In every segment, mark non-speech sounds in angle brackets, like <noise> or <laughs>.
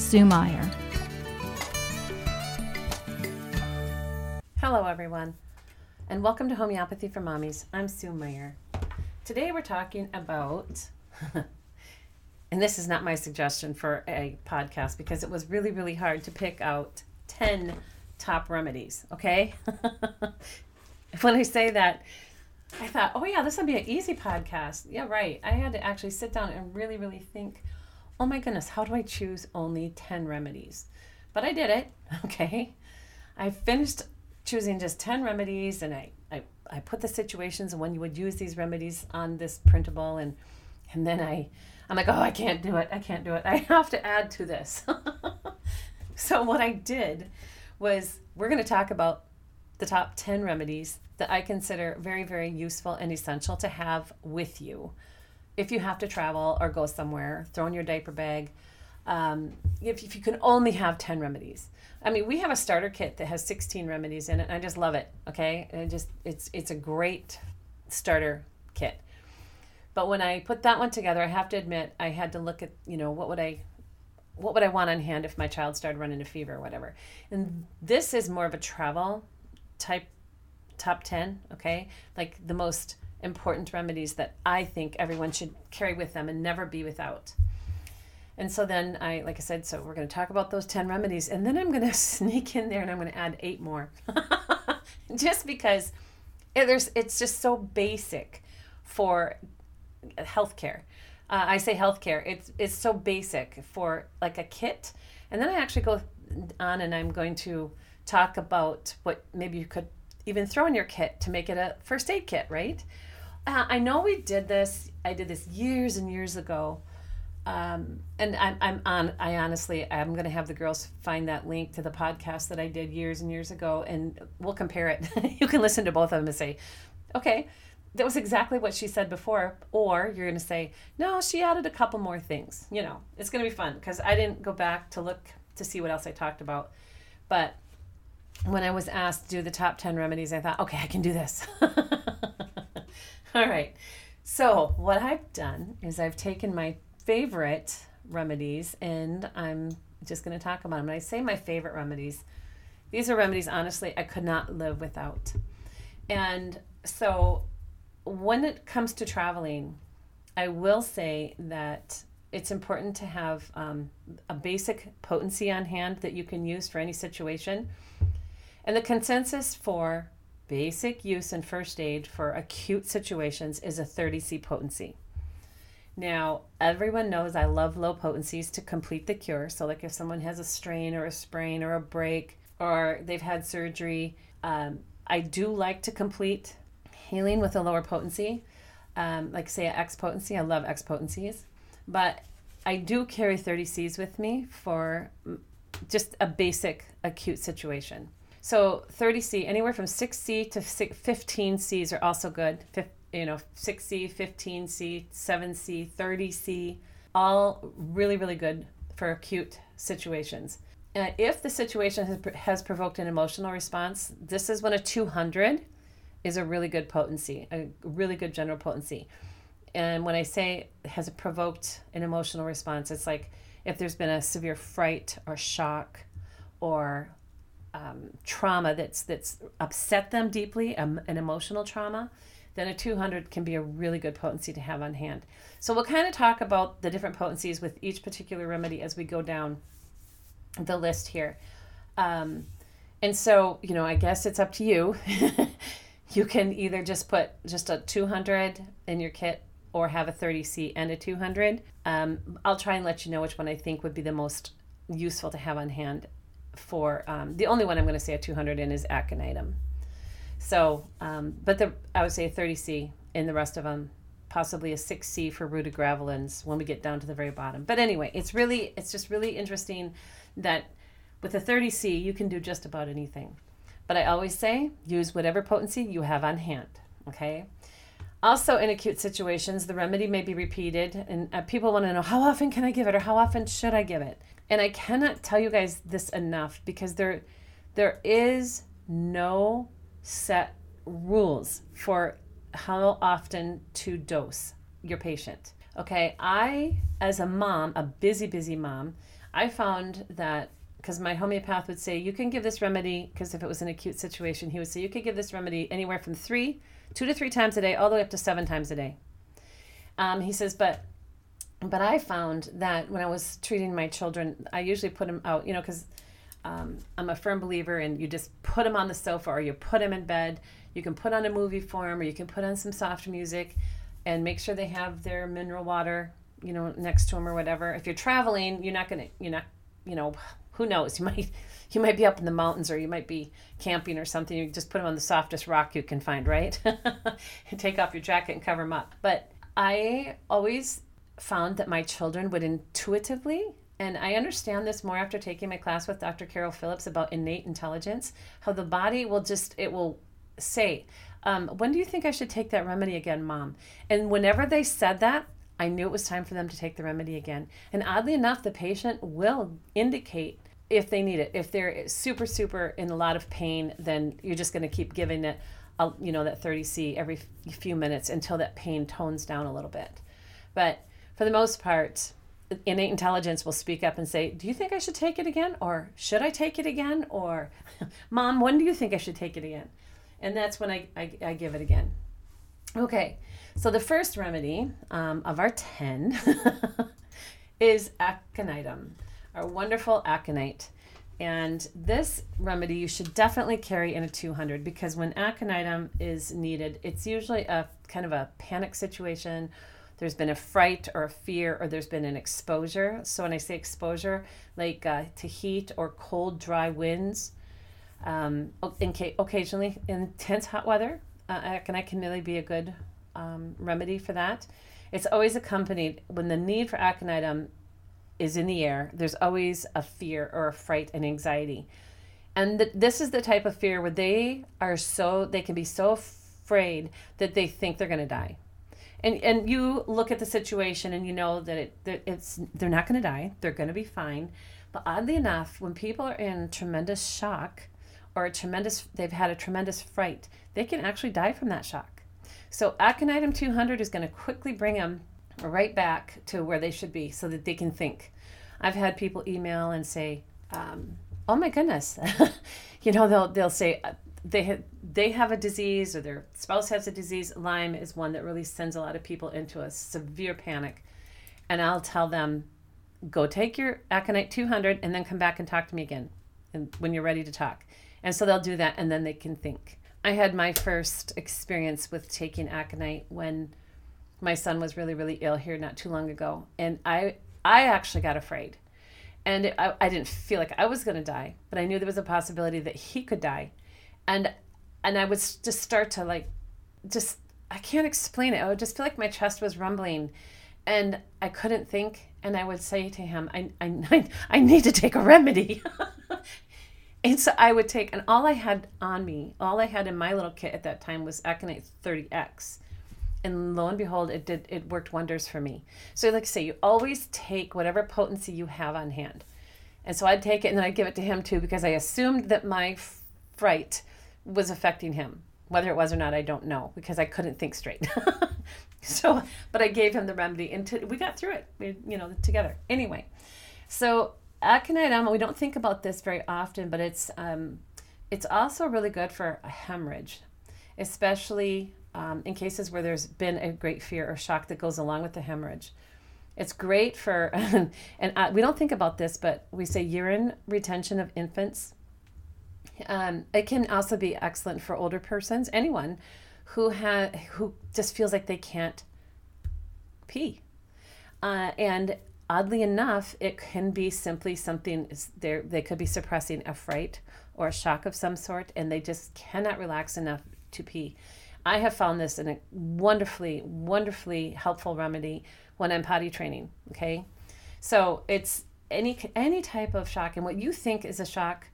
Sue Meyer. Hello, everyone, and welcome to Homeopathy for Mommies. I'm Sue Meyer. Today, we're talking about, <laughs> and this is not my suggestion for a podcast because it was really, really hard to pick out 10 top remedies, okay? <laughs> when I say that, I thought, oh yeah, this would be an easy podcast. Yeah, right. I had to actually sit down and really, really think, oh my goodness, how do I choose only 10 remedies? But I did it, <laughs> okay? I finished choosing just 10 remedies and I, I, I put the situations and when you would use these remedies on this printable and and then I I'm like, oh I can't do it. I can't do it. I have to add to this. <laughs> so what I did was we're going to talk about the top 10 remedies that I consider very, very useful and essential to have with you if you have to travel or go somewhere, throw in your diaper bag. Um, if, if you can only have 10 remedies. I mean, we have a starter kit that has 16 remedies in it, and I just love it. Okay, and just it's it's a great starter kit. But when I put that one together, I have to admit I had to look at you know what would I what would I want on hand if my child started running a fever or whatever. And this is more of a travel type top 10, okay? Like the most important remedies that I think everyone should carry with them and never be without. And so then I, like I said, so we're going to talk about those 10 remedies and then I'm going <laughs> to sneak in there and I'm going to add eight more. <laughs> just because it, there's, it's just so basic for healthcare. Uh, I say healthcare, it's, it's so basic for like a kit. And then I actually go on and I'm going to talk about what maybe you could even throw in your kit to make it a first aid kit, right? Uh, I know we did this. I did this years and years ago. Um, and I'm, I'm on, I honestly, I'm going to have the girls find that link to the podcast that I did years and years ago, and we'll compare it. <laughs> you can listen to both of them and say, okay, that was exactly what she said before. Or you're going to say, no, she added a couple more things. You know, it's going to be fun because I didn't go back to look to see what else I talked about. But when I was asked to do the top 10 remedies, I thought, okay, I can do this. <laughs> <laughs> All right. So, what I've done is I've taken my favorite remedies and I'm just going to talk about them. When I say my favorite remedies, these are remedies, honestly, I could not live without. And so, when it comes to traveling, I will say that it's important to have um, a basic potency on hand that you can use for any situation and the consensus for basic use in first aid for acute situations is a 30C potency. Now, everyone knows I love low potencies to complete the cure. So, like if someone has a strain or a sprain or a break or they've had surgery, um, I do like to complete healing with a lower potency. Um, like, say, an X potency. I love X potencies. But I do carry 30 Cs with me for just a basic acute situation. So 30C, anywhere from 6C to 15Cs are also good. you know, 6C, 15C, 7C, 30C, all really, really good for acute situations. Uh, if the situation has, has provoked an emotional response, this is when a 200 is a really good potency, a really good general potency. And when I say has provoked an emotional response, it's like if there's been a severe fright or shock or um, trauma that's that's upset them deeply, um, an emotional trauma, then a 200 can be a really good potency to have on hand. So we'll kind of talk about the different potencies with each particular remedy as we go down the list here. Um, and so, you know, I guess it's up to you. <laughs> you can either just put just a 200 in your kit or have a 30C and a 200. Um, I'll try and let you know which one I think would be the most useful to have on hand for um, the only one I'm going to say a 200 in is aconitum. So, um, but the I would say a 30C in the rest of them possibly a 6C for ruta graveolens when we get down to the very bottom. But anyway, it's really it's just really interesting that with a 30C you can do just about anything. But I always say use whatever potency you have on hand, okay? Also, in acute situations, the remedy may be repeated, and uh, people want to know how often can I give it or how often should I give it. And I cannot tell you guys this enough because there, there is no set rules for how often to dose your patient. Okay, I, as a mom, a busy, busy mom, I found that because my homeopath would say you can give this remedy because if it was an acute situation, he would say you could give this remedy anywhere from three two to three times a day, all the way up to seven times a day. Um, he says, but but I found that when I was treating my children, I usually put them out, you know, because um, I'm a firm believer in you just put them on the sofa or you put them in bed. You can put on a movie for them or you can put on some soft music and make sure they have their mineral water, you know, next to them or whatever. If you're traveling, you're not going to, you're not, you know, who knows? <laughs> You might you might be up in the mountains or you might be camping or something. You just put them on the softest rock you can find, right? and <laughs> take off your jacket and cover them up. But I always found that my children would intuitively, and I understand this more after taking my class with Dr. Carol Phillips about innate intelligence, how the body will just, it will say, um, when do you think I should take that remedy again, mom? And whenever they said that, I knew it was time for them to take the remedy again. And oddly enough, the patient will indicate if they need it. If they're super, super in a lot of pain, then you're just going to keep giving it, a, you know, that 30C every few minutes until that pain tones down a little bit. But for the most part, innate intelligence will speak up and say, Do you think I should take it again? Or should I take it again? Or, <laughs> Mom, when do you think I should take it again? And that's when I, I, I give it again. Okay, so the first remedy um, of our 10 <laughs> is aconitum our wonderful aconite. And this remedy you should definitely carry in a 200 because when aconitum is needed, it's usually a kind of a panic situation. There's been a fright or a fear, or there's been an exposure. So when I say exposure, like uh, to heat or cold, dry winds, um, in ca- occasionally intense hot weather, uh, aconite can really be a good um, remedy for that. It's always accompanied when the need for aconitum is in the air, there's always a fear or a fright and anxiety. And th- this is the type of fear where they are so, they can be so afraid that they think they're going to die. And, and you look at the situation and you know that, it, it's they're not going to die. They're going to be fine. But oddly enough when people are in tremendous shock or a tremendous they've had a tremendous fright they can actually die from that shock. So aconitum 200 is going to quickly bring them right back to where they should be so that they can think. I've had people email and say, um, "Oh my goodness," <laughs> you know, they'll they'll say they have they have a disease or their spouse has a disease. Lyme is one that really sends a lot of people into a severe panic, and I'll tell them, "Go take your Aconite 200 and then come back and talk to me again, and when you're ready to talk." And so they'll do that, and then they can think. I had my first experience with taking aconite when my son was really really ill here not too long ago and i i actually got afraid and I, I didn't feel like i was going to die but i knew there was a possibility that he could die and and i would just start to like just i can't explain it. I would just feel like my chest was rumbling and i couldn't think. And i would say to him i i, <laughs> I need to take a remedy. <laughs> And so i would take and all i had on me all i had in my little kit at that time was aconite 30x and lo and behold it did it worked wonders for me. So like I say you always take whatever potency you have on hand. And so i'd take it and then i'd give it to him too because i assumed that my fright was affecting him whether it was or not i don't know because i couldn't think straight <laughs> so but i gave him the remedy and t- we got through it we, you know together anyway so aconitum we don't think about this very often but it's um, it's also really good for a hemorrhage especially um, in cases where there's been a great fear or shock that goes along with the hemorrhage. It's great for, <laughs> and uh, we don't think about this, but we say urine retention of infants. Um, it can also be excellent for older persons, anyone who ha- who just feels like they can't pee. Uh, and oddly enough, it can be simply something they they could be suppressing a fright or a shock of some sort, and they just cannot relax enough to pee. I have found this in a wonderfully, wonderfully helpful remedy when I'm potty training. Okay, so it's any any type of shock, and what you think is a shock,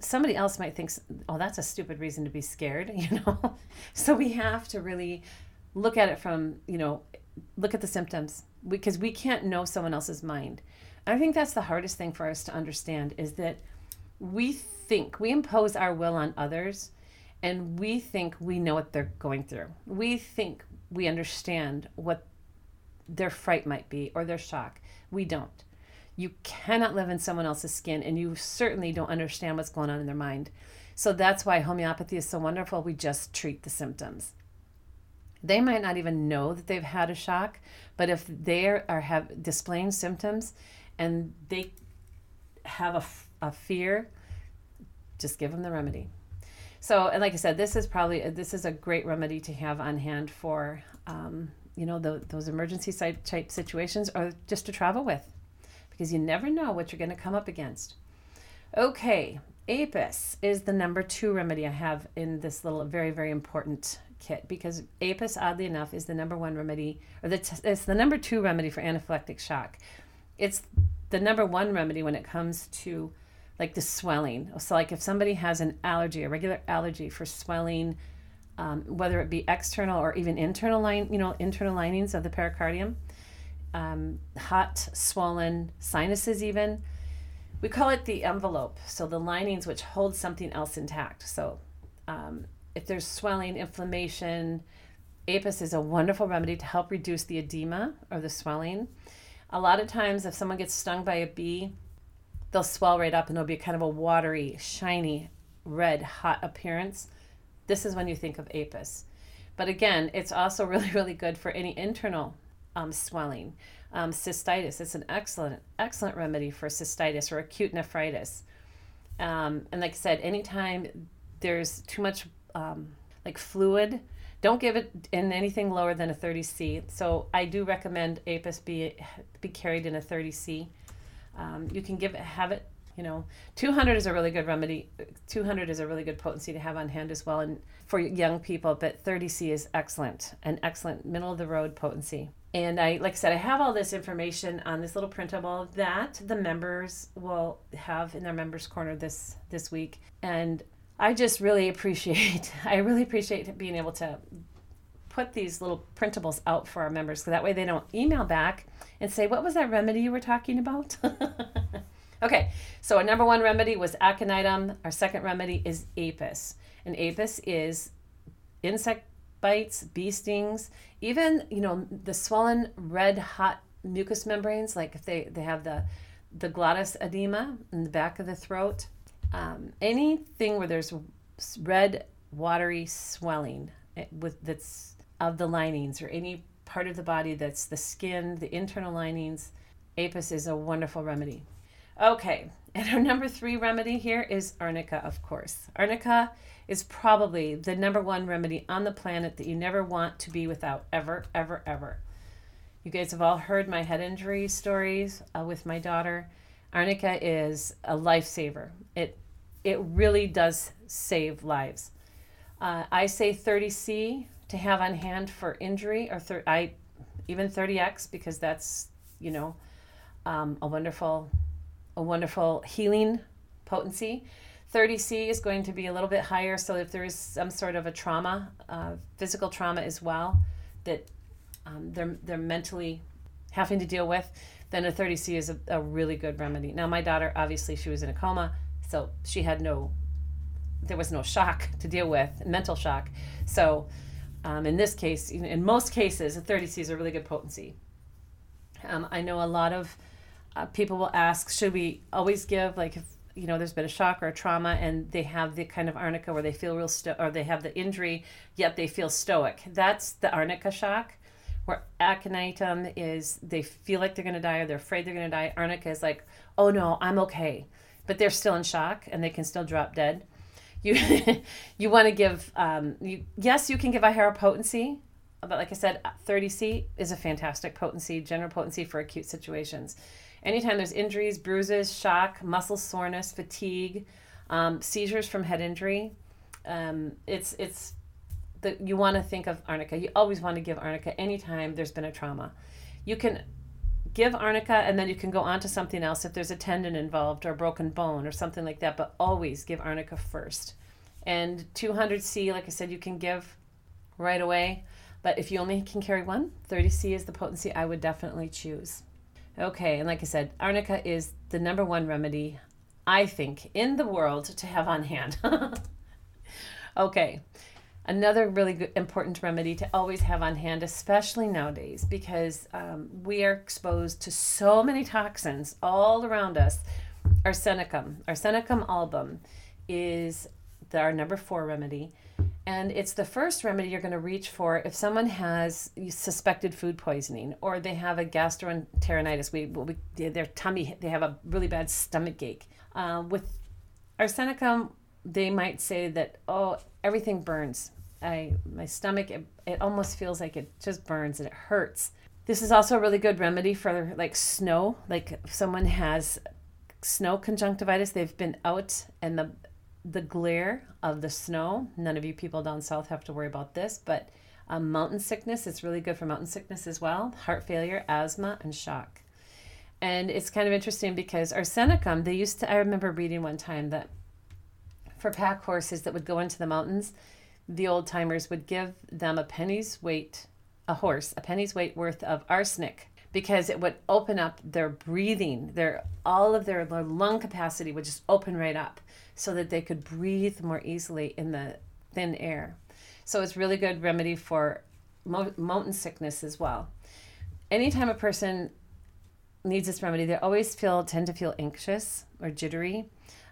somebody else might think, oh, that's a stupid reason to be scared. <laughs> You know, so we have to really look at it from you know, look at the symptoms because we can't know someone else's mind. I think that's the hardest thing for us to understand is that we think we impose our will on others and we think we know what they're going through. We think we understand what their fright might be or their shock. We don't. You cannot live in someone else's skin, and you certainly don't understand what's going on in their mind. So that's why homeopathy is so wonderful. We just treat the symptoms. They might not even know that they've had a shock, but if they are have displaying symptoms and they have a, a fear, just give them the remedy. So, and like I said, this is probably this is a great remedy to have on hand for um, you know the, those emergency type situations or just to travel with, because you never know what you're going to come up against. Okay, Apis is the number two remedy I have in this little very very important kit because Apis, oddly enough, is the number one remedy or the t- it's the number two remedy for anaphylactic shock. It's the number one remedy when it comes to like the swelling. So, like if somebody has an allergy, a regular allergy for swelling, um, whether it be external or even internal line, you know, internal linings of the pericardium, um, hot, swollen sinuses, even. We call it the envelope. So the linings which hold something else intact. So um, if there's swelling, inflammation, Apis is a wonderful remedy to help reduce the edema or the swelling. A lot of times, if someone gets stung by a bee, they'll swell right up and it'll be kind of a watery, shiny, red, hot appearance. This is when you think of apis. But again, it's also <laughs> really, really good for any internal um, swelling. Um, cystitis, it's an excellent, excellent remedy for cystitis or acute nephritis. Um, and like I said, anytime there's too much um, like fluid, don't give it in anything lower than a 30C. So I do recommend APIS be, be carried in a 30C. Um, you can give it, have it, you know, 200 is a really good remedy. 200 is a really good potency to have on hand as well, and for young people. But 30C is excellent, an excellent middle of the road potency. And I, like I said, I have all this information on this little printable that the members will have in their members corner this this week. And I just really appreciate, <laughs> I really appreciate being able to put these little printables out for our members so that way they don't email back and say, What was that remedy you were talking about? <laughs> okay, so our number one remedy was aconitum. Our second remedy is apis. And apis is insect bites, bee stings, even, you know, the swollen red hot mucous membranes, like if they, they have the, the glottis edema in the back of the throat. Um, anything where there's red, watery swelling eh, with that's of the linings or any part of the body that's the skin, the internal linings, Apis is a wonderful remedy. Okay, <laughs> and our number three remedy here is arnica, of course. Arnica is probably the number one remedy on the planet that you never want to be without, ever, ever, ever. You guys have all heard my head injury stories uh, with my daughter. Arnica is a lifesaver. It it really does save lives. Uh, I say 30C to have on hand for injury or thir- I even 30x because that's you know um, a wonderful a wonderful healing potency 30c is going to be a little bit higher so if there is some sort of a trauma uh, physical trauma as well that um, they're they're mentally having to deal with then a 30c is a, a really good remedy now my daughter obviously she was in a coma so she had no there was no shock <laughs> to deal with mental shock so um, in this case, in most cases, a 30C is a really good potency. Um, I know a lot of uh, people will ask, should we always give, like, if, you know, there's been a shock or a trauma and they have the kind of arnica where they feel real, sto- or they have the injury, yet they feel stoic. That's the arnica shock. Where aconitum is they feel like they're going to die or they're afraid they're going to die. Arnica is like, oh no, I'm okay. But they're still in shock and they can still drop dead <laughs> you you want to give um, you yes you can give a hair potency but like i said 30c is a fantastic potency general potency for acute situations anytime there's injuries bruises shock muscle soreness fatigue um, seizures from head injury um, it's it's the, you want to think of arnica. You always want to give arnica anytime there's been a trauma. You can give arnica and then you can go on to something else if there's a tendon involved or a broken bone or something like that, but always give arnica first. And 200C, like I said, you can give right away. But if you only can carry one, 30C is the potency I would definitely choose. Okay, and like I said, arnica is the number one remedy, I think, in the world to have on hand. <laughs> okay, another really good, important remedy to always have on hand, especially nowadays, because um, we are exposed to so many toxins all around us. Arsenicum, Arsenicum album, is the, our number four remedy. And it's the first remedy you're going to reach for if someone has suspected food poisoning or they have a gastroenteritis. We, we their tummy, they have a really bad stomach ache. Uh, with arsenicum, they might say that oh everything burns. I my stomach it, it almost feels like it just burns and it hurts. This is also a really good remedy for like snow. Like if someone has snow conjunctivitis, they've been out and the the glare of the snow. None of you people down south have to worry about this, but um, mountain sickness, it's really good for mountain sickness as well, heart failure, asthma, and shock. And it's kind of interesting because arsenicum, they used to, I remember reading one time that for pack horses that would go into the mountains, the old timers would give them a penny's weight, a horse, a penny's weight worth of arsenic because it would open up their breathing, their all of their lung capacity would just open right up so that they could breathe more easily in the thin air. So it's really good remedy for mo- mountain sickness as well. Anytime a person needs this remedy, they always feel tend to feel anxious or jittery.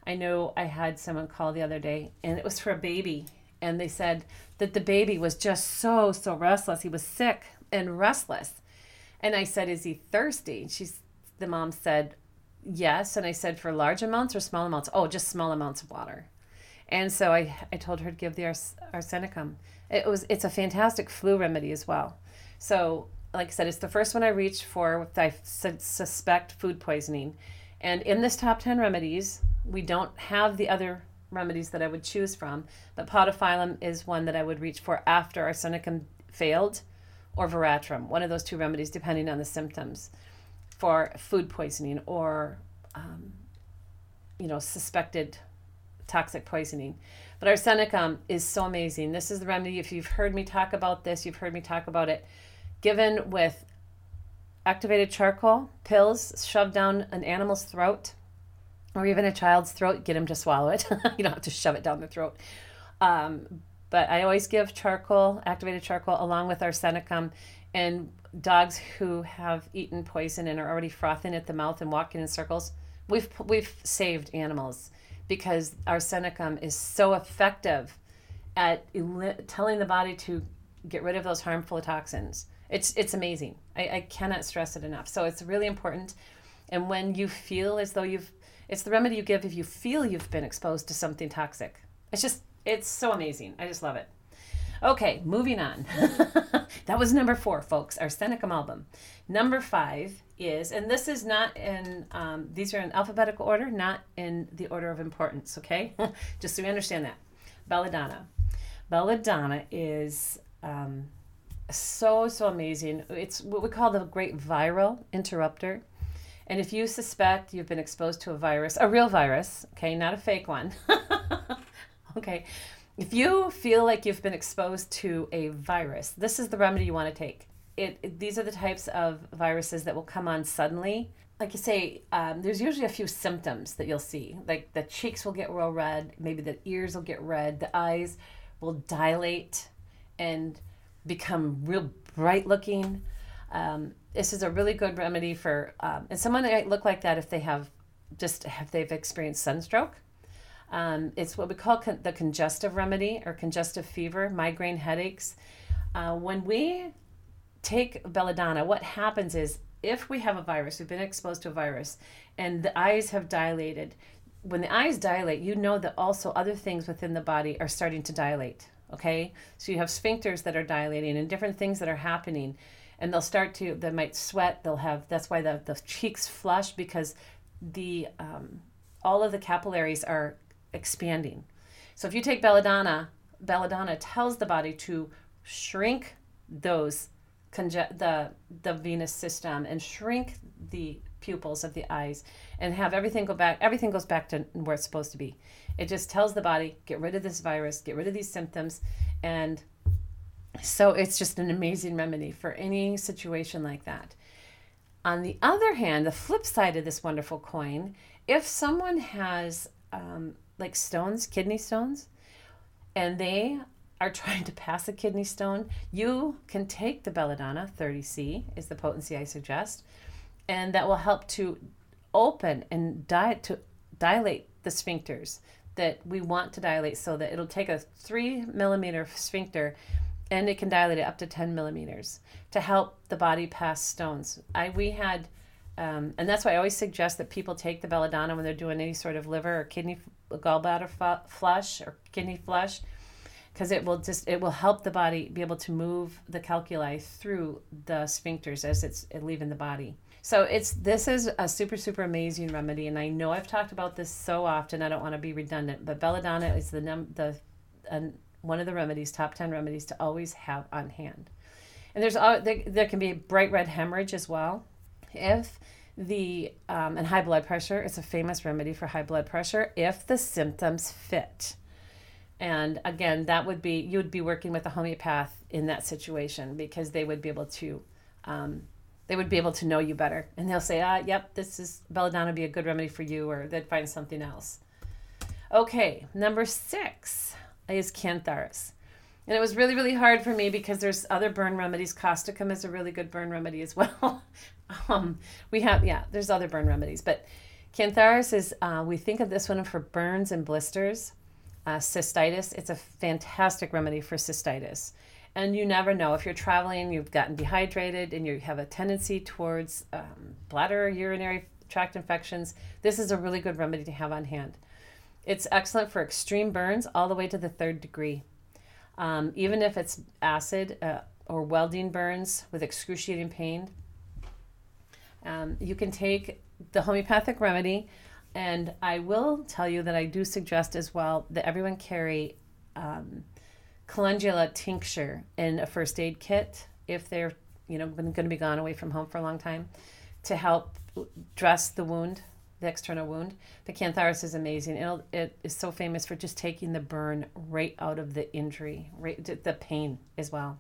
I know I had someone call the other day and it was for a baby and they said that the baby was just so so restless. He was sick and restless. And I said, "Is he thirsty?" She's the mom said, yes. And I said, for large amounts or small amounts? Oh, just small amounts of water. And so I, I told her to give the ars- arsenicum. It was it's a fantastic flu remedy as well. So like I said, it's the first one I reached for if I suspect food poisoning. And in this top 10 remedies, we don't have the other remedies that I would choose from, but podophyllum is one that I would reach for after arsenicum failed or veratrum, one of those two remedies, depending on the symptoms for food poisoning or, um, you know, suspected toxic poisoning. But arsenicum is so amazing. This is the remedy. If you've heard me talk about this, you've heard me talk about it. Given with activated charcoal pills shoved down an animal's throat or even a child's throat, get him to swallow it. <laughs> you don't have to shove it down the throat. Um, but I always give charcoal, activated charcoal, along with arsenicum. And dogs who have eaten poison and are already frothing at the mouth and walking in circles, we've we've saved animals because arsenicum is so effective at telling the body to get rid of those harmful toxins. It's it's amazing. I, I cannot stress it enough. So it's really important. And when you feel as though you've it's the remedy you give if you feel you've been exposed to something toxic. It's just it's so amazing. I just love it. Okay, moving on. <laughs> that was number four, folks, Arsenicum album. Number five is, and this is not in, um, these are in alphabetical order, not in the order of importance, okay? <laughs> Just so you understand that. Belladonna. Belladonna is um, so, so amazing. It's what we call the great viral interrupter. And if you suspect you've been exposed to a virus, a real virus, okay, not a fake one, <laughs> okay, if you feel like you've been exposed to a virus, this is the remedy you want to take. It, it these are the types of viruses that will come on suddenly. Like you say, um, there's usually a few symptoms that you'll see. Like the cheeks will get real red, maybe the ears will get red, the eyes will dilate and become real bright looking. Um, this is a really good remedy for, um, and someone might look like that if they have just if they've experienced sunstroke um, it's what we call con- the congestive remedy or congestive fever, migraine headaches. Uh, when we take belladonna, what happens is if we have a virus, we've been exposed to a virus, and the eyes have dilated, when the eyes dilate, you know that also other things within the body are starting to dilate. Okay, so you have sphincters that are dilating and different things that are happening, and they'll start to. They might sweat. They'll have. That's why the the cheeks flush because the um, all of the capillaries are expanding. So if you take belladonna belladonna tells the body to shrink those conge- the the venous system and shrink the pupils of the eyes and have everything go back everything goes back to where it's supposed to be it just tells the body get rid of this virus get rid of these symptoms and so it's just an amazing remedy for any situation like that on the other hand the flip side of this wonderful coin if someone has um, like stones kidney stones and they are <laughs> trying to pass a kidney stone, you can take the belladonna, 30C is the potency I suggest, and that will help to open and di- to dilate the sphincters that we want to dilate so that it'll take a three millimeter sphincter and it can dilate it up to 10 millimeters to help the body pass stones. I we had um, and that's why I always suggest that people take the belladonna when they're doing any sort of liver or kidney gallbladder flush or kidney flush because it will just it will help the body be able to move the calculi through the sphincters as it's leaving the body. So it's this is a super super amazing remedy and i know i've talked about this so often i don't want to be redundant but belladonna is the num the uh, one of the remedies top 10 remedies to always have on hand. And there's all there, there can be bright red hemorrhage as well. If the um, and high blood pressure it's a famous remedy for high blood pressure if the symptoms fit and again, that would be, you would be working with a homeopath in that situation because they would be able to, um, they would be able to know you better. And they'll say, ah, yep, this is, belladonna would be a good remedy for you, or they'd find something else. Okay, number six is cantharis. And it was really, really hard for me because there's other burn remedies. Causticum is a really good burn remedy as well. <laughs> um, we have, yeah, there's other burn remedies. But cantharis is, uh, we think of this one for burns and blisters uh, cystitis. It's a fantastic remedy for cystitis. And you never know if you're traveling, you've gotten dehydrated, and you have a tendency towards um, bladder, urinary tract infections. This is a really good remedy to have on hand. It's excellent for extreme burns all the way to the third degree. Um, even if it's acid uh, or welding burns with excruciating pain, um, you can take the homeopathic remedy and I will tell you that I do suggest as well that everyone carry um, calendula tincture in a first aid kit if they're you know going to be gone away from home for a long time to help dress the wound the external wound. The cantharis is amazing. It'll, it is so famous for just taking the burn right out of the injury right the pain as well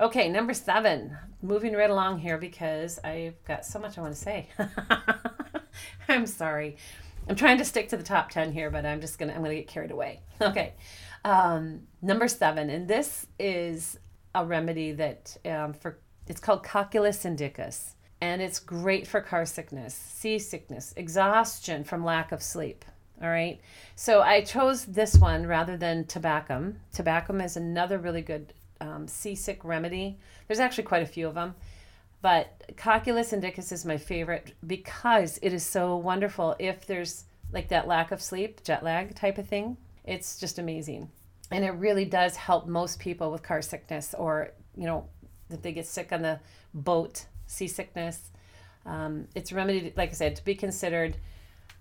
okay number seven moving right along here because i've got so much i want to say <laughs> I'm sorry. I'm trying to stick to the top 10 here, but I'm just going to, I'm going to get carried away. <laughs> Okay. Um, number seven, and this is a remedy that um, for, it's called Cocculus indicus, and it's great for car sickness, seasickness, exhaustion from lack of sleep. All right. So I chose this one rather than tobacco. Tobacco is another really good um, seasick remedy. There's actually quite a few of them. But Cocculus indicus is my favorite because it is so wonderful if there's like that lack of sleep, jet lag type of thing. It's just amazing. And it really does help most people with car sickness or, you know, if they get sick on the boat, seasickness. Um, it's remedy, like I said, to be considered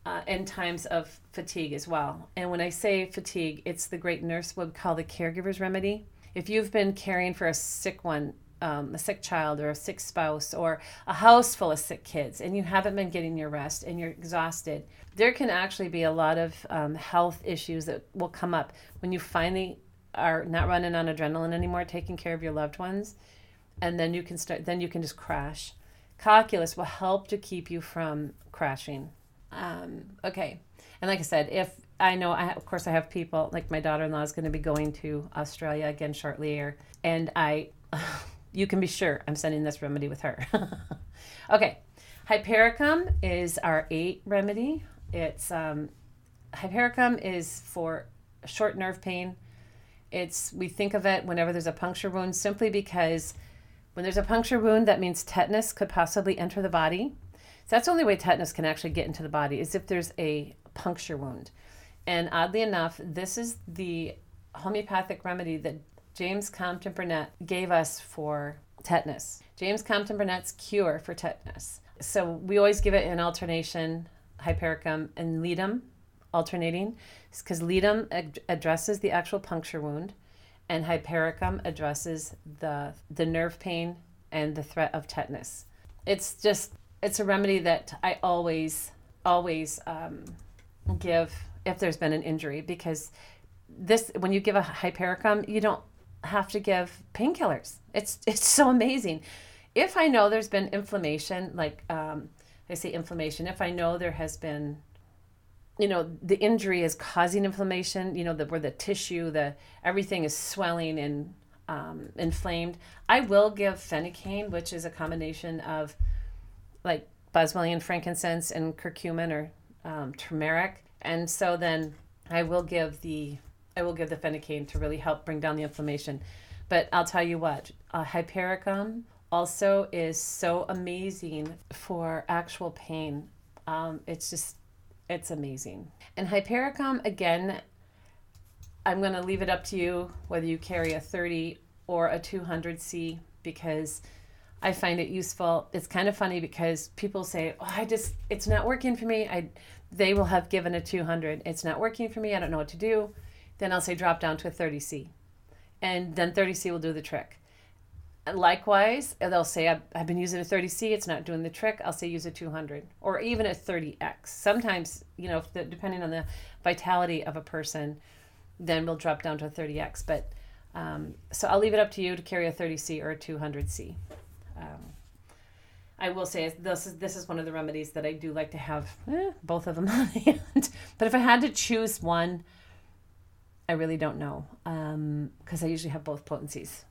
uh, in times of fatigue as well. And when I say fatigue, it's the great nurse would call the caregiver's remedy. If you've been caring for a sick one, um, a sick child or a sick spouse or a house full of sick kids and you haven't been getting your rest and you're exhausted, there can actually be a lot of um, health issues that will come up when you finally are not running on adrenaline anymore, taking care of your loved ones, and then you can start. Then you can just crash. Cocculus will help to keep you from crashing. Um, okay, and like I said, if I know, I, of course, I have people like my daughter-in-law is going to be going to Australia again shortly, here, and I. <laughs> you can be sure I'm sending this remedy with her. <laughs> okay, hypericum is our eight remedy. It's um, hypericum is for short nerve pain. It's we think of it whenever there's a puncture wound simply because when there's a puncture wound, that means tetanus could possibly enter the body. So that's the only way tetanus can actually get into the body is if there's a puncture wound. And oddly enough, this is the homeopathic remedy that James Compton Burnett gave us for tetanus. James Compton Burnett's cure for tetanus. So we always give it in alternation, hypericum and ledum alternating because ledum ad- addresses the actual puncture wound and hypericum addresses the the nerve pain and the threat of tetanus. It's just it's a remedy that I always always um, give if there's been an injury because this when you give a hypericum you don't have to give painkillers. It's <laughs> it's so amazing. If I know there's been inflammation, like um, I say inflammation, if I know there has been you know the injury is causing inflammation you know the, where the tissue the everything is swelling and um, inflamed i will give Phenocane which is a combination of like boswellian frankincense and curcumin or um, turmeric and so then i will give the i will give the Phenocane to really help bring down the inflammation but i'll tell you what uh, hypericum also is so amazing for actual pain um, it's just it's amazing. And Hypericum, again, I'm going to leave it up to you whether you carry a 30 or a 200C because I find it useful. It's kind of funny because people say, "Oh, I just it's not working for me." I they will have given a 200. It's not working for me. I don't know what to do. Then I'll say drop down to a 30C. And then 30C will do the trick. Likewise, they'll say, I've, I've been using a 30C, it's not doing the trick. I'll say use a 200 or even a 30X. Sometimes, you know, the, depending on the vitality of a person, then we'll drop down to a 30X. But um, so I'll leave it up to you to carry a 30C or a 200C. Um, I will say this is this is one of the remedies that I do like to have eh, both of them <laughs> on hand. But if I had to choose one, I really don't know because um, I usually have both potencies.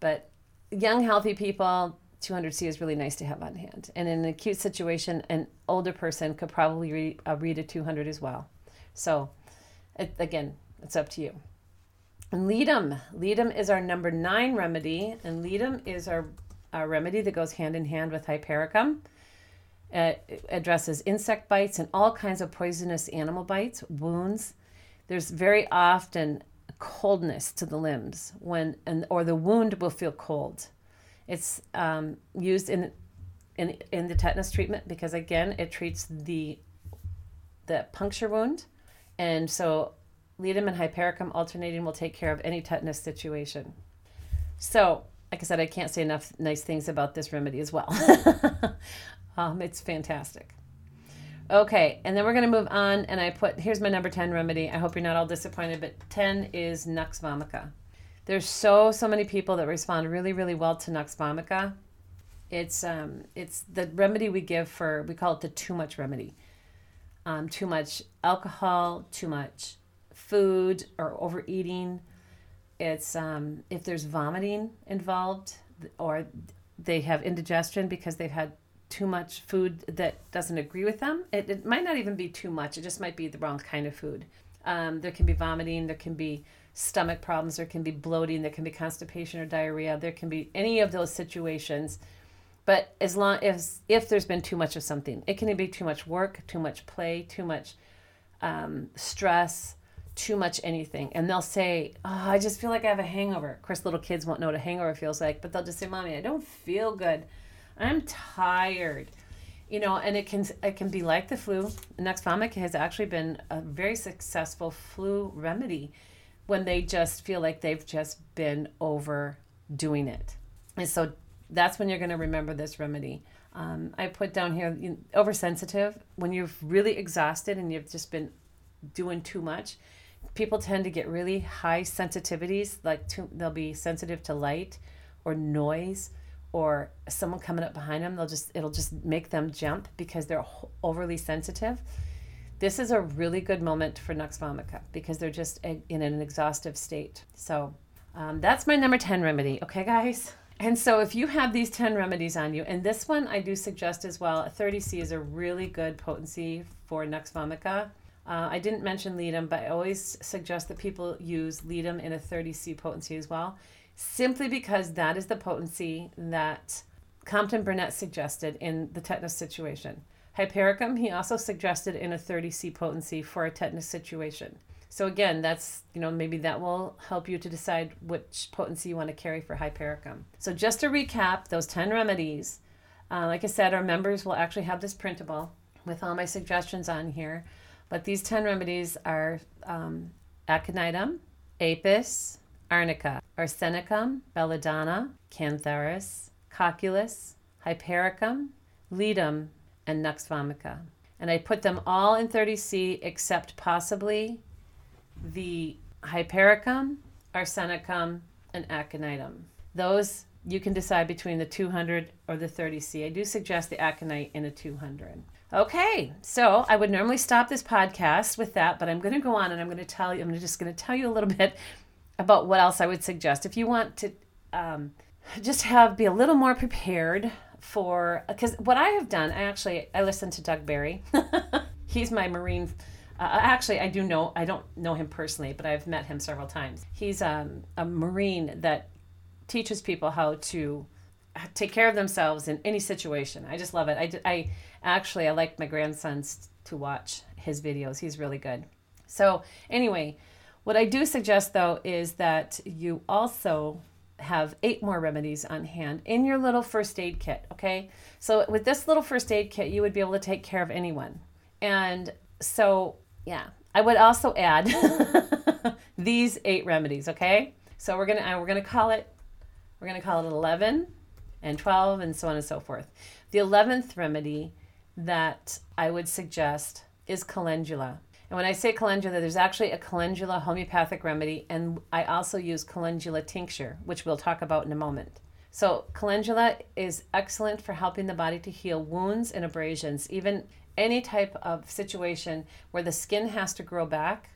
But young, healthy people, 200C is really nice to have on hand. And in an acute situation, an older person could probably read, uh, read a 200 as well. So, it, again, it's up to you. And leadum, Ledum is our number nine remedy, and ledum is our, our remedy that goes hand in hand with Hypericum. it addresses insect bites and all kinds of poisonous animal bites, wounds. There's very often coldness to the limbs when and or the wound will feel cold. It's um, used in in in the tetanus treatment because again it treats the the puncture wound, and so ledum and hypericum alternating will take care of any tetanus situation. So, like I said, I can't say enough nice things about this remedy as well. <laughs> um, it's fantastic. Okay, and then we're going to move on. And I put here's my number 10 remedy. I hope you're not all disappointed, but 10 is Nux vomica. There's so, so many people that respond really, really well to Nux vomica. It's, um, it's the remedy we give for, we call it the too much remedy. Um, too much alcohol, too much food or overeating. It's um, if there's vomiting involved or they have indigestion because they've had too much food that doesn't agree with them. It, it might not even be too much, it just might be the wrong kind of food. Um, there can be vomiting, there can be stomach problems, there can be bloating, there can be constipation or diarrhea, there can be any of those situations. But as long as if there's been too much of something, it can be too much work, too much play, too much um, stress, too much anything. And they'll say, Oh, I just feel like I have a hangover. Of course, little kids won't know what a hangover feels like, but they'll just say, Mommy, I don't feel good. I'm tired. You know, and it can it can be like the flu. Nux vomica has actually been a very successful flu remedy when they just feel like they've just been overdoing it. And so that's when you're going to remember this remedy. Um, I put down here you oversensitive when you're really exhausted and you've just been doing too much. People tend to get really high sensitivities, like to, they'll be sensitive to light or noise or someone coming up behind them they'll just it'll just make them jump because they're overly sensitive. This is a really good moment for nux vomica because they're just in an exhaustive state. So um, that's my number 10 remedy okay guys? And so if you have these 10 remedies on you and this one i do suggest as well a 30c is a really good potency for nux vomica uh, I didn't mention ledum, but I always suggest that people use ledum in a 30C potency as well simply because that is the potency that Compton Burnett suggested in the tetanus situation. Hypericum, he also suggested in a 30C potency for a tetanus situation. So again, that's, you know, maybe that will help you to decide which potency you want to carry for hypericum. So just to recap those 10 remedies, uh, like I said, our members will actually have this printable with all my suggestions on here But these 10 remedies are um, aconitum, apis, arnica, arsenicum, belladonna, cantharis, cocculus, hypericum, ledum, and nux vomica. And I put them all in 30C except possibly the hypericum, arsenicum, and aconitum. Those you can decide between the 200 or the 30C. I do suggest the aconite in a 200. Okay, so I would normally stop this podcast with that, but I'm going to go on and I'm going to tell you, I'm just going to tell you a little <laughs> bit about what else I would suggest. If you want to um, just have, be a little more prepared for, because what I have done, I actually, I listened to Doug Barry. <laughs> He's my Marine uh, actually, I do know, I don't know him personally, but I've met him several times. He's um, a Marine that teaches people how to take care of themselves in any situation. I just love it. I, I actually, I like my grandsons to watch his videos. He's really good. So, anyway, what I do suggest though is that you also have eight more remedies on hand in your little first aid kit, okay? So, with this little first aid kit, you would be able to take care of anyone. And so, yeah, I would also add <laughs> these eight remedies, okay? So, we're going to we're going to call it we're going to call it 11 and 12 and so on and so forth. The 11th remedy that I would suggest is calendula. And when I say calendula, there's actually a calendula homeopathic remedy, and I also use calendula tincture, which we'll talk about in a moment. So, calendula is excellent for helping the body to heal wounds and abrasions, even any type of situation where the skin has to grow back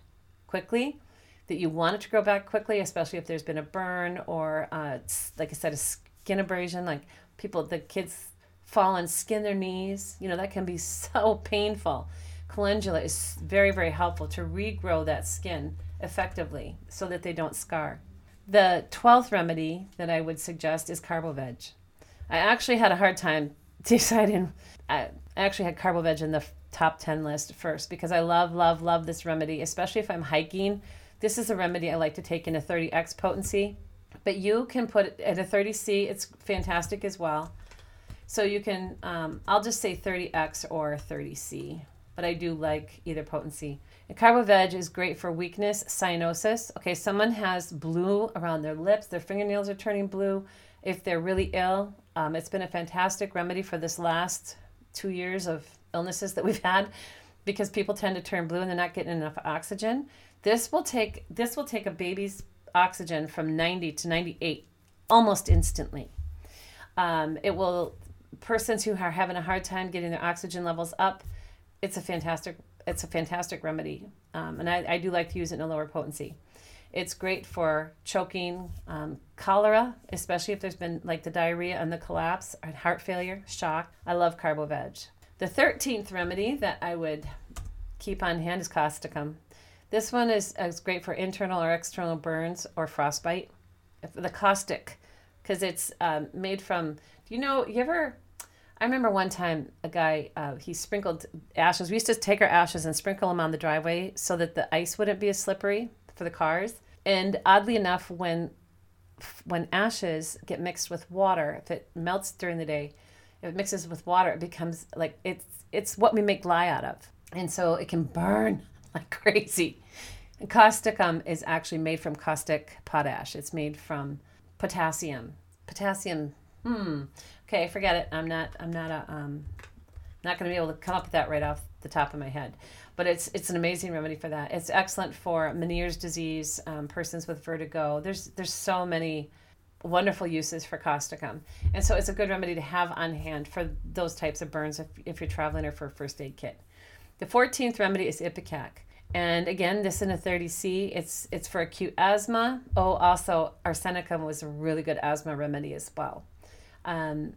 quickly that you want it to grow back quickly, especially if there's been a burn or, uh, like I said, a skin abrasion. Like people, the kids fall and skin their knees. You know, that can be <laughs> so painful. Calendula is very, very helpful to regrow that skin effectively so that they don't scar. The 12th remedy that I would suggest is CarboVeg. I actually had a hard time <laughs> deciding. I actually had CarboVeg in the top 10 list first because I love, love, love this remedy, especially if I'm hiking this is a remedy I like to take in a 30x potency, but you can put it at a 30C. It's fantastic as well. So you can, um, I'll just say 30x or 30C, but I do like either potency. And CarboVeg is great for weakness, cyanosis. Okay, someone has blue around their lips, their fingernails are turning blue. If they're really ill, um, it's been a fantastic remedy for this last two years of illnesses that we've had because people tend to turn blue and they're not getting enough oxygen. This will take this will take a baby's oxygen from 90 to 98 almost instantly. Um, it will persons who are having a hard time getting their oxygen levels up. It's a fantastic it's a fantastic remedy, um, and I, I do like to use it in a lower potency. It's great for choking, um, cholera, especially if there's been like the diarrhea and the collapse, and heart failure, shock. I love CarboVeg. The 13th remedy that I would keep on hand is causticum. This one is, is great for internal or external burns or frostbite. The caustic, because it's um, made from, do you know, you ever, I remember one time a guy, uh, he sprinkled ashes. We used to take our ashes and sprinkle them on the driveway so that the ice wouldn't be as slippery for the cars. And oddly enough, when when ashes get mixed with water, if it melts during the day, if it mixes with water, it becomes like it's it's what we make lye out of, and so it can burn <laughs> like crazy. And causticum is actually made from caustic potash. It's made from potassium. Potassium. Hmm. Okay, forget it. I'm not. I'm not a. Um, not going to be able to come up with that right off the top of my head. But it's it's an amazing remedy for that. It's excellent for Meniere's disease, um, persons with vertigo. There's there's so many wonderful uses for causticum, and so it's a good remedy to have on hand for those types of burns if, if you're traveling or for a first aid kit. The 14th remedy is Ipecac. And again, this in a 30C, it's it's for acute asthma. Oh, also arsenicum was a really good asthma remedy as well. Um,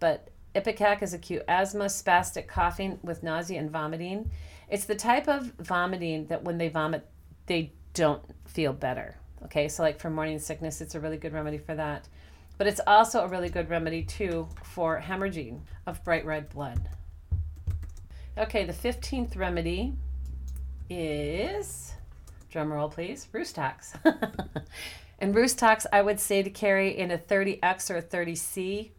but Ipecac is acute asthma, spastic coughing with nausea and vomiting. It's the type of vomiting that when they vomit, they don't feel better. Okay, so like for morning sickness, it's a really good remedy for that. But it's also a really good remedy too for hemorrhaging of bright red blood. Okay, the 15th remedy is, drum roll please, <laughs> And Rhus-Tox, I would say to carry in a 30X or a 30C.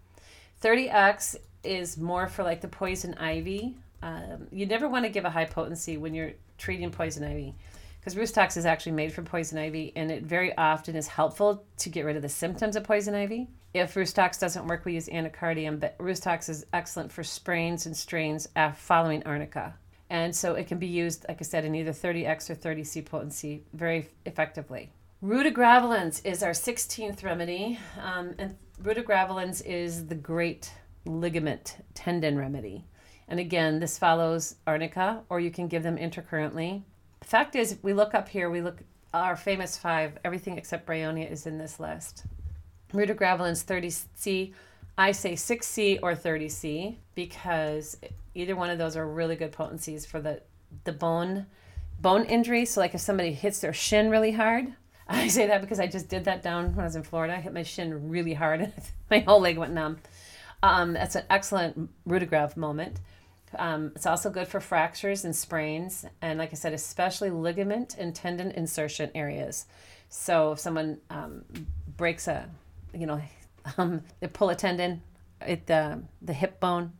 30X is more for like the poison ivy Um, you never want to give a high potency when you're treating poison ivy because Rhus tox is actually made from poison ivy and it very often is helpful to get rid of the symptoms of poison ivy. If Rhus tox doesn't work, we use anacardium, but Rhus tox is excellent for sprains and strains following arnica. And so it can be used, like I said, in either 30x or 30C potency very effectively. Ruta graveolens is our 16th remedy. Um, and ruta graveolens is the great ligament tendon remedy. And again, this follows arnica, or you can give them intercurrently. The fact is, we look up here, we look, our famous five, everything except Bryonia is in this list. Ruta graveolens 30C, I say 6C or 30C because either one of those are really good potencies for the, the bone bone injury. So like if somebody hits their shin really hard, I say that because I just did that down when I was in Florida. I hit my shin really hard <laughs> and my whole leg went numb. Um, that's an excellent rutagrav moment. Um, it's also good for fractures and sprains, and like I said, especially ligament and tendon insertion areas. So if someone um, breaks a, you know, <laughs> um, they pull a tendon, it uh, the hip bone,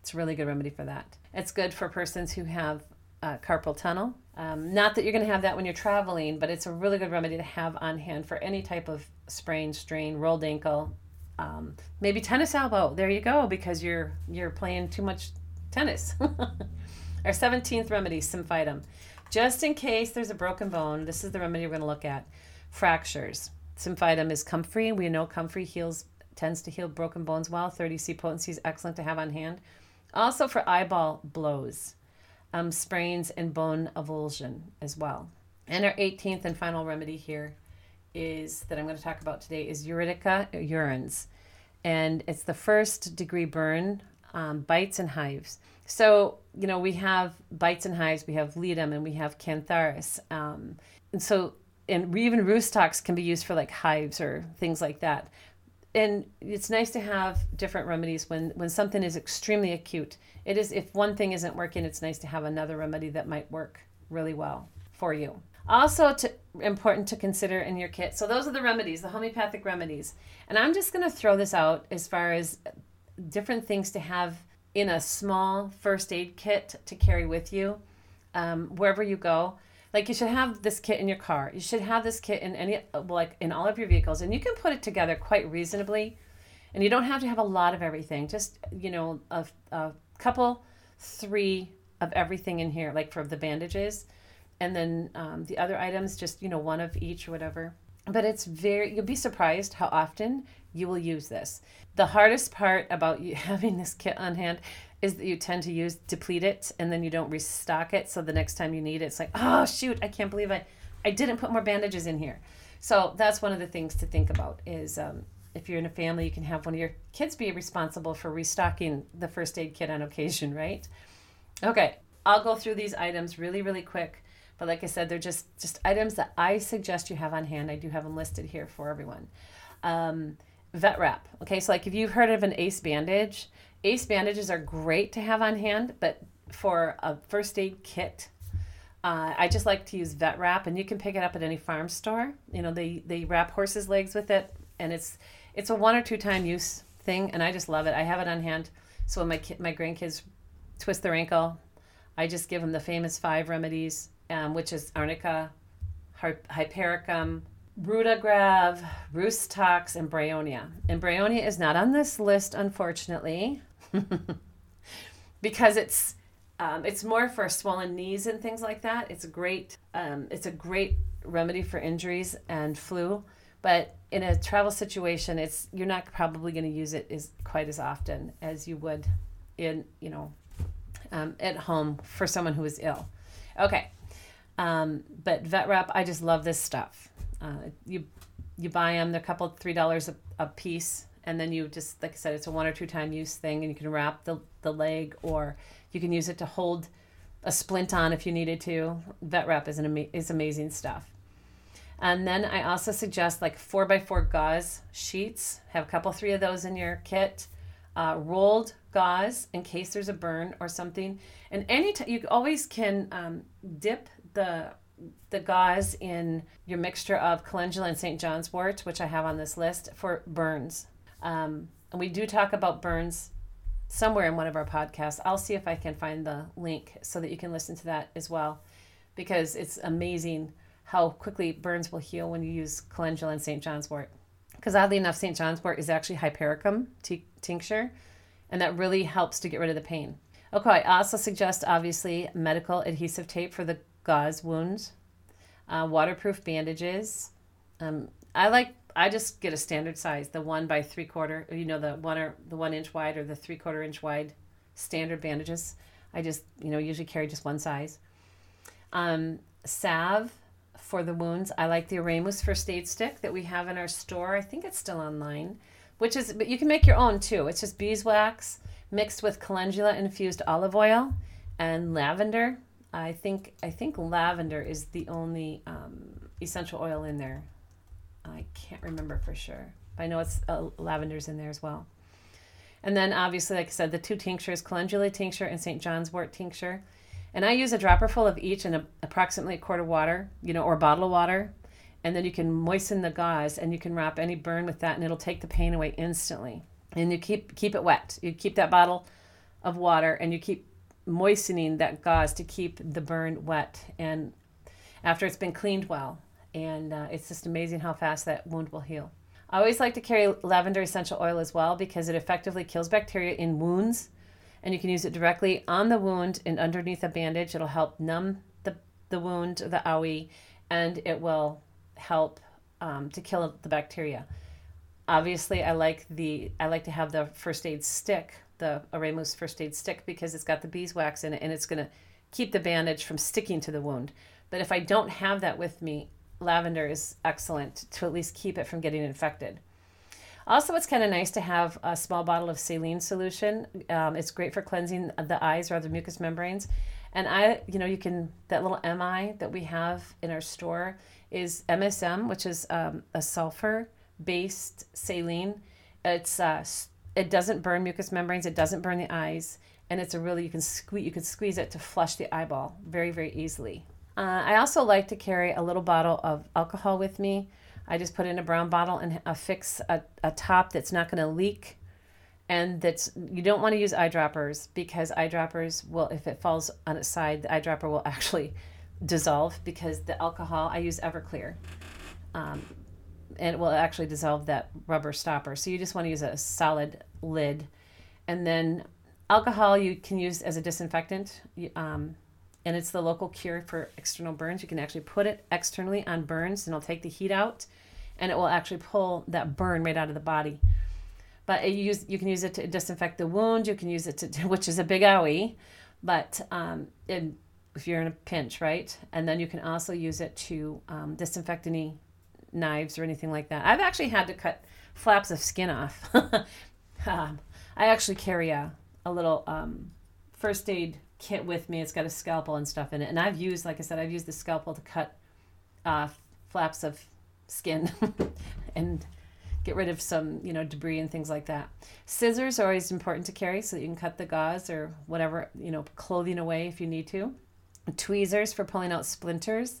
it's a really good remedy for that. It's good for persons who have uh, carpal tunnel. Um, not that you're going to have that when you're traveling, but it's a really good remedy to have on hand for any type of sprain, strain, rolled ankle, um, maybe tennis elbow. There you go, because you're you're playing too much tennis. <laughs> Our 17th remedy, symphytum. Just in case there's a broken bone, this is the remedy we're going to look at. Fractures. Symphytum is comfrey. We know comfrey heals tends to heal broken bones well. 30C potency is excellent to have on hand. Also for eyeball blows, um, sprains, and bone avulsion as well. And our 18th and final remedy here is that I'm going to talk about today is Urtica urens. And it's the first degree burn um, bites and hives. So, you know, we have bites and hives, we have ledum, and we have cantharis. Um, and so, and even rhus tox can be used for like hives or things like that. And it's nice to have different remedies when, when something is extremely acute. It is, if one thing isn't working, it's nice to have another remedy that might work really well for you. Also, to, important to consider in your kit. So, those are the remedies, the homeopathic remedies. And I'm just going to throw this out as far as different things to have in a small first aid kit to carry with you um, wherever you go. Like you should have this kit in your car. You should have this kit in any like in all of your vehicles, and you can put it together quite reasonably. And you don't have to have a lot of everything. Just you know a, a couple, three of everything in here, like for the bandages, and then um, the other items, just you know one of each or whatever. But it's very you'll be surprised how often you will use this. The hardest part about you <laughs> having this kit on hand is that you tend to use deplete it and then you don't restock it. So the next time you need it, it's like, oh shoot, I can't believe I, I didn't put more bandages in here. So that's one of the things to think about is um, if you're in a family, you can have one of your kids be responsible for restocking the first aid kit on occasion, <laughs> right? Okay, I'll go through these items really, really quick. But like I said, they're just just items that I suggest you have on hand. I do have them listed here for everyone. Um, vet wrap. Okay, so like if you've heard of an ACE bandage, ACE bandages are great to have on hand, but for a first aid kit, uh, I just like to use vet wrap, and you can pick it up at any farm store. You know, they they wrap horses' legs with it, and it's it's a one or two time use thing, and I just love it. I have it on hand, so when my kid, my grandkids twist their ankle, I just give them the famous five remedies, um, which is arnica, hypericum, Rutagrav, Rhus tox, and Bryonia. And Bryonia is not on this list, unfortunately, <laughs> because it's um, it's more for swollen knees and things like that. It's a great um, it's a great remedy for injuries and flu, but in a travel situation, it's you're not probably going to use it as quite as often as you would in you know um, at home for someone who is ill. Okay, um, but vet wrap, I just love this stuff. Uh, you you buy them, they're a couple three dollars a, piece, and then you just like I said, it's a one or two time use thing, and you can wrap the the leg, or you can use it to hold a splint on if you needed to. Vet wrap is an ama- is amazing stuff. And then I also suggest like four by four gauze sheets. Have a couple three of those in your kit. Uh, rolled gauze in case there's a burn or something. And any time you always can um, dip the the gauze in your mixture of calendula and St. John's wort, which I have on this list for burns. Um, and we do talk about burns somewhere in one of our podcasts. I'll see if I can find the link so that you can listen to that as well, because it's amazing how quickly burns will heal when you use calendula and St. John's wort. Because oddly enough, St. John's wort is actually hypericum t- tincture, and that really helps to get rid of the pain. Okay, I also suggest obviously medical adhesive tape for the gauze wounds, uh, waterproof bandages. Um, I like I just get a standard size, the one by three quarter, you know, the one or the one inch wide or the three quarter inch wide standard bandages. I just you know usually carry just one size. Um, salve for the wounds. I like the Oremus first aid stick that we have in our store. I think it's still online, which is but you can make your own too. It's just beeswax mixed with calendula infused olive oil and lavender. I think I think lavender is the only um, essential oil in there. I can't remember for sure. I know it's uh, lavender's in there as well. And then obviously, like I said, the two tinctures, calendula tincture and St. John's wort tincture. And I use a dropper full of each in a, approximately a quart of water, you know, or a bottle of water. And then you can moisten the gauze and you can wrap any burn with that and it'll take the pain away instantly. And you keep keep it wet. You keep that bottle of water and you keep moistening that gauze to keep the burn wet and after it's been cleaned well. And uh, it's just amazing how fast that wound will heal. I always like to carry lavender essential oil as well because it effectively kills bacteria in wounds and you can use it directly on the wound and underneath a bandage. It'll help numb the, the wound, the owie, and it will help um, to kill the bacteria. Obviously, I like the I like to have the first aid stick, the Oremus first aid stick, because it's got the beeswax in it and it's going to keep the bandage from sticking to the wound. But if I don't have that with me, lavender is excellent to at least keep it from getting infected. Also, it's kind of nice to have a small bottle of saline solution. Um, it's great for cleansing the eyes or other mucous membranes. And I, you know, you can, that little MI that we have in our store is MSM, which is um, a sulfur based saline. It's, uh, it doesn't burn mucous membranes, it doesn't burn the eyes. And it's a really, you can squeeze, you can squeeze it to flush the eyeball very, very easily. Uh, I also like to carry a little bottle of alcohol with me I just put in a brown bottle and affix a, a top that's not going to leak. And that's you don't want to use eyedroppers because eyedroppers will, if it falls on its side, the eyedropper will <laughs> actually dissolve because the alcohol, I use Everclear. Um, and it will actually dissolve that rubber stopper. So you just want to use a solid lid. And then alcohol you can use as a disinfectant. Um, and it's the local cure for external burns. You can actually put it externally on burns and it'll take the heat out and it will actually pull that burn right out of the body. But you use you can use it to disinfect the wound. You can use it to <laughs> which is a big owie, but um, if you're in a pinch, right? And then you can also use it to um, disinfect any knives or anything like that. I've actually had to cut flaps of skin off. <laughs> um, I actually carry a, a little um, first aid kit with me. It's got a scalpel and stuff in it. And I've used, like I said, I've used the scalpel to cut uh, flaps of skin <laughs> and get rid of some, you know, debris and things like that. Scissors are always important to carry so that you can cut the gauze or whatever, you know, clothing away if you need to. Tweezers for pulling out splinters.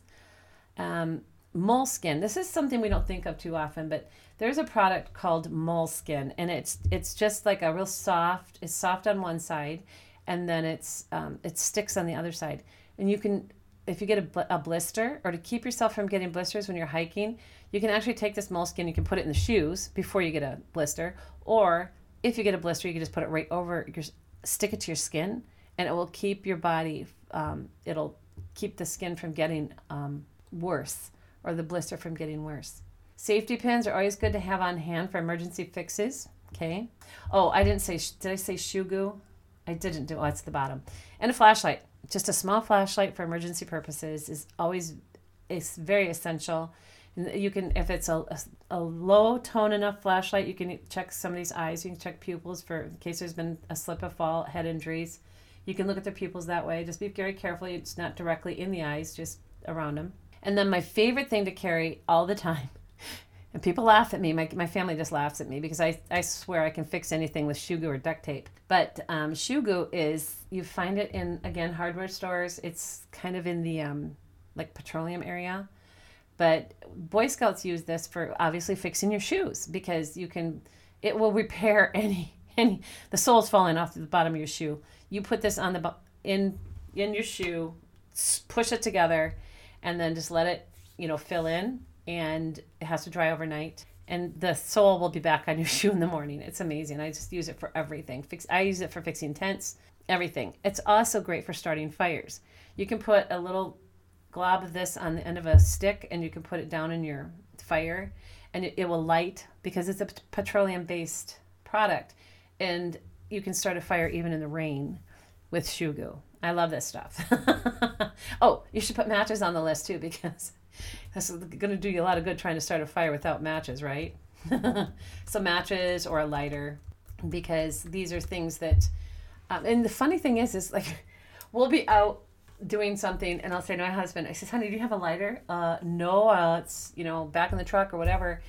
Um, moleskin. This is something we don't think of too often, but there's a product called moleskin, and it's it's just like a real soft. It's soft on one side, and then it's um, it sticks on the other side. And you can, if you get a, a blister, or to keep yourself from getting blisters when you're hiking, you can actually take this moleskin. You can put it in the shoes before you get a blister, or if you get a blister, you can just put it right over your, stick it to your skin, and it will keep your body. Um, it'll keep the skin from getting um, worse, or the blister from getting worse. Safety pins are always good to have on hand for emergency fixes. Okay. Oh, I didn't say. Did I say shoe goo? I didn't do. Oh, it's the bottom. And a flashlight. Just a small flashlight for emergency purposes is always is very essential. You can, if it's a, a, low tone enough flashlight, you can check somebody's eyes. You can check pupils for in case there's been a slip, a fall, head injuries. You can look at their pupils that way. Just be very careful. It's not directly in the eyes, just around them. And then my favorite thing to carry all the time and people laugh at me. My, my family just laughs at me because I, I swear I can fix anything with shoe or duct tape. But um, shoe is, you find it in, again, hardware stores. It's kind of in the um, like petroleum area. But Boy Scouts use this for obviously fixing your shoes because you can, it will repair <laughs> any any, the sole's falling off the bottom of your shoe. You put this on the in in your shoe, push it together, and then just let it you know fill in, and it has to dry overnight. And the sole will be back on your <laughs> shoe in the morning. It's amazing. I just use it for everything. Fix. I use it for fixing tents, everything. It's also great for starting fires. You can put a little glob of this on the end of a stick, and you can put it down in your fire, and it, it will light because it's a petroleum based product and you can start a fire even in the rain with goo. I love this stuff. <laughs> oh, you should put matches on the list too because that's going to do you a lot of good trying to start a fire without matches, right? <laughs> so matches or a lighter because these are things that um, and the funny thing is is like <laughs> we'll be out doing something and I'll say to my husband, I says, honey, do you have a lighter? Uh, no, uh, it's, you know, back in the truck or whatever.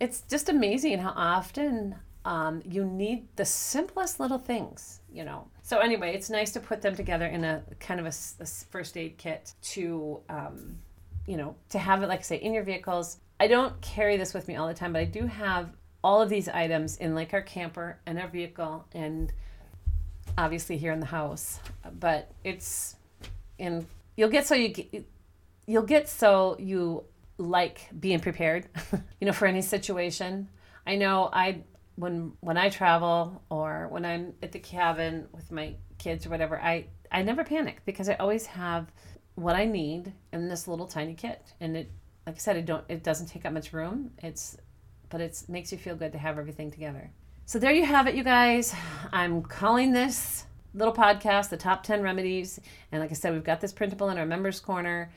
It's just amazing how often um, you need the simplest little things, you know. So anyway, it's nice to put them together in a kind of a, a first aid kit to, um, you know, to have it, like say, in your vehicles. I don't carry this with me all the time, but I do have all of these items in like our camper and our vehicle and obviously here in the house. But it's in, you'll get so you get, you'll get so you like being prepared, <laughs> you know, for any situation. I know I when when I travel or when I'm at the cabin with my kids or whatever, I I never panic because I always have what I need in this little tiny kit. And it like I said, it don't it doesn't take up much room. It's but it makes you feel good to have everything together. So there you have it, you guys. I'm calling this little podcast the top 10 remedies and like i said we've got this printable in our members corner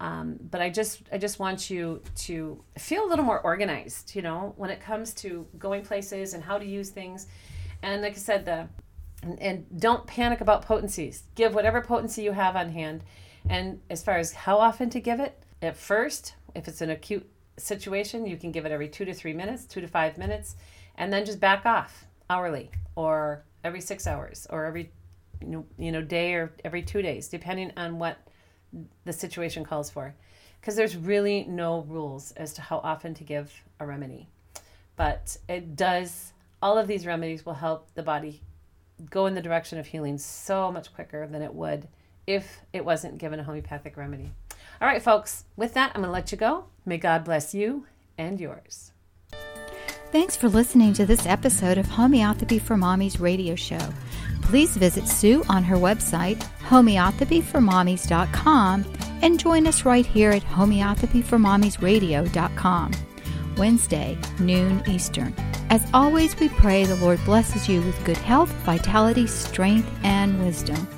um, but I just I just want you to feel a little more organized, you know, when it comes to going places and how to use things. And like I said, the and, and don't panic about potencies. Give whatever potency you have on hand. And as far as how often to give it, at first, if it's an acute situation, you can give it every two to three minutes, two to five minutes, and then just back off hourly or every six hours or every you know, you know day or every two days, depending on what the situation calls for. Because there's really no rules as to how often to give a remedy. But it does, all of these remedies will help the body go in the direction of healing so much quicker than it would if it wasn't given a homeopathic remedy. All right, folks, with that, I'm going to let you go. May God bless you and yours. Thanks for listening to this episode of Homeopathy for Mommies radio show. Please visit Sue on her website, homeopathyformommies.com, and join us right here at homeopathyformommiesradio.com. Wednesday, noon Eastern. As always, we pray the Lord blesses you with good health, vitality, strength, and wisdom.